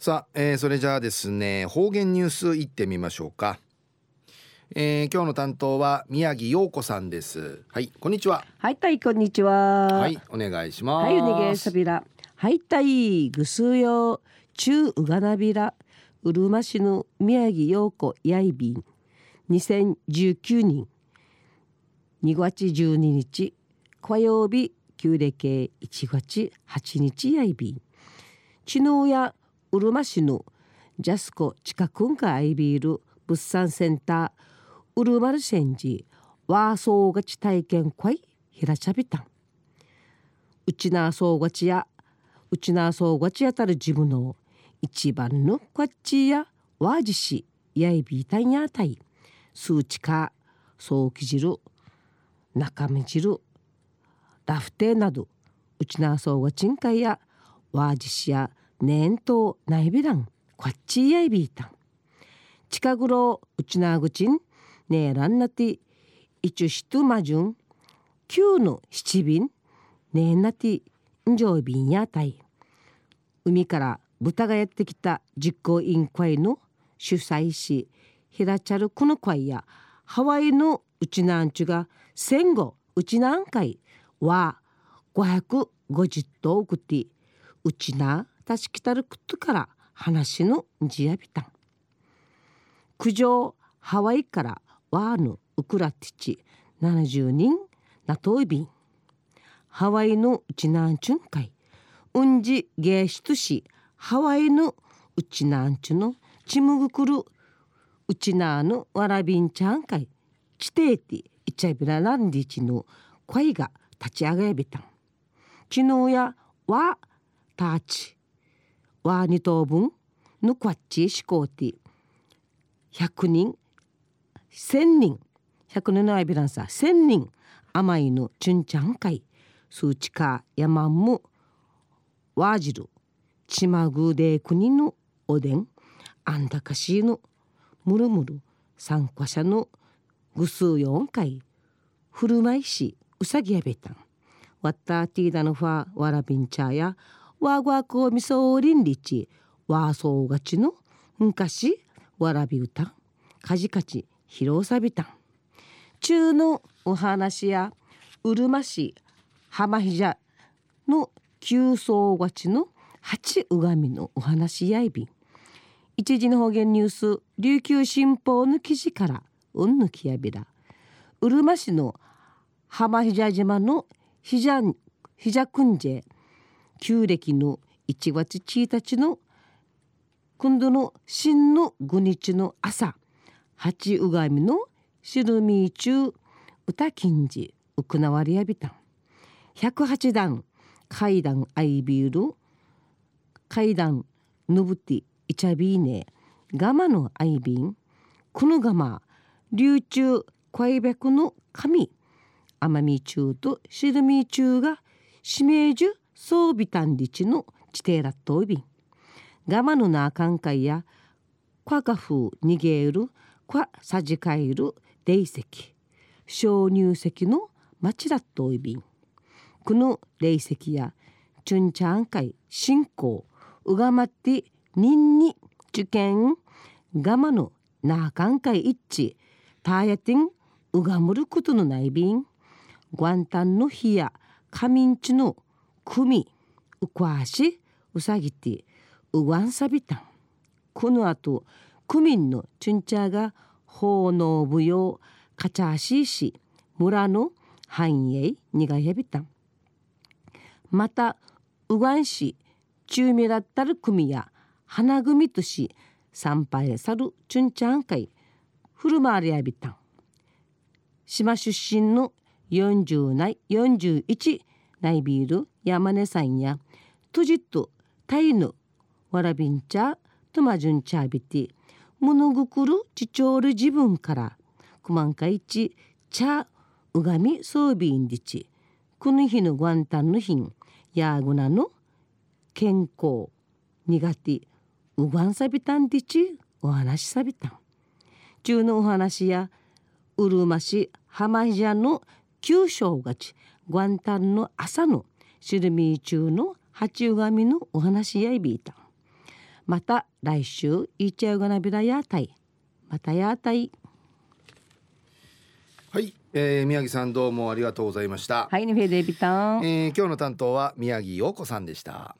さあ、えー、それじゃあですね方言ニュースいってみましょうか、えー、今日の担当は宮城陽子さんです。はいこんにちは。はいたいこんにちは。はいお願いします。はいお願いさびらはいたいぐすうよ中うがなびら。うるま市の宮城陽子やいびん。2019年2月12日火曜日旧暦1月8日やいびん。知能やうるま市のジャスコ近くんかアイビール物産センターうるまるセンジワーソーガチ体験会ひらちゃびたんうちなそうがちやうちなそうがちやたる自分の一番のこっちやわーじしやいびいたんやたい数値かそうき汁中身汁ラフテーなどうちなそうがちんかいやわじしやねんとないびらんこっちやいびいたん。近頃うちなぐちんねえらんなていちしとまじゅん九の七便ねえなてんじょうびんやたい。海から豚がやってきた実行委員会の主催しひらちゃるこの会やハワイのうちなんちゅが戦後うちなん会は550頭送ってうちなたしきたることから話のじやびたん。苦情ハワイからワーヌウクラティチ70人ナトイビン。ハワイのうちなんちゅんかいうんじ芸術しハワイのうちなんちゅのちむぐくるうちなのわらびんちゃんかいちていていちゃいびららんりちの声が立ち上がやびたん。昨日やわたち。わ二等分ぬこっちしこうて100人1000人100人のアイビランサー1000人甘いのちゅんちゃんかい数値かやまんむわじるちまぐで国のおでんあんだかしのむるむる参加者のぐすうよんかいふるまいしうさぎやべたん。わったティーダのファわらびんちゃやわごわこみそおりんりち。わそうがちの昔わらび歌かじかち広さびたん。中のお話やうるま市浜ひじゃの急走がちの八うがみのお話やいびん。一時の方言ニュース琉球新報の記事からうんぬきやびら。うるま市の浜ひじゃ島のひじゃひじゃくんじえ旧暦の1月1日の今度の新の5日の朝八うがみのしるみ中歌金じうくなわりやびたん。108段階段アイビール階段ぬぶていちゃびーねガマのアイビンこのガマ流中恋白の神奄美中としるみ中が指名中装備単立の地底ラットビンガマのなあかんかいや kwa が風逃げるこさじかえる霊石鍾乳石の町ラットビンこの霊石やチュンチャン会信仰うがまって人に受験ガマのなあかんかい一致ターヤテンうがむることのないびん。ワンタンの日や仮眠地の組うこわしうさぎてうわんさびたんこのあと区民のチュンチャーが奉納舞踊カチャーシーシ村の繁栄にがやびたんまたうがんし中味だったる組や花組とし参拝さるチュンチャン会振る舞われやびたん島出身の40内41内ビール山根さんやトジとタイヌわらびんちゃとまじゅんちゃびてものぐくるちちょうる自分からくまんかいち茶うがみそうびんりちこの日のごんたんのひんやぐなの健康苦手うがんさびたんりちお話さびたん。中のお話やうるま市浜比ゃの旧正月元旦の朝のシルミー中の八うがみのお話やいびいた。また来週いっちゃうがなびらやたいまたやたい。はい、えー、宮城さんどうもありがとうございました、はいねフェデビタン。えー、今日の担当は宮城陽子さんでした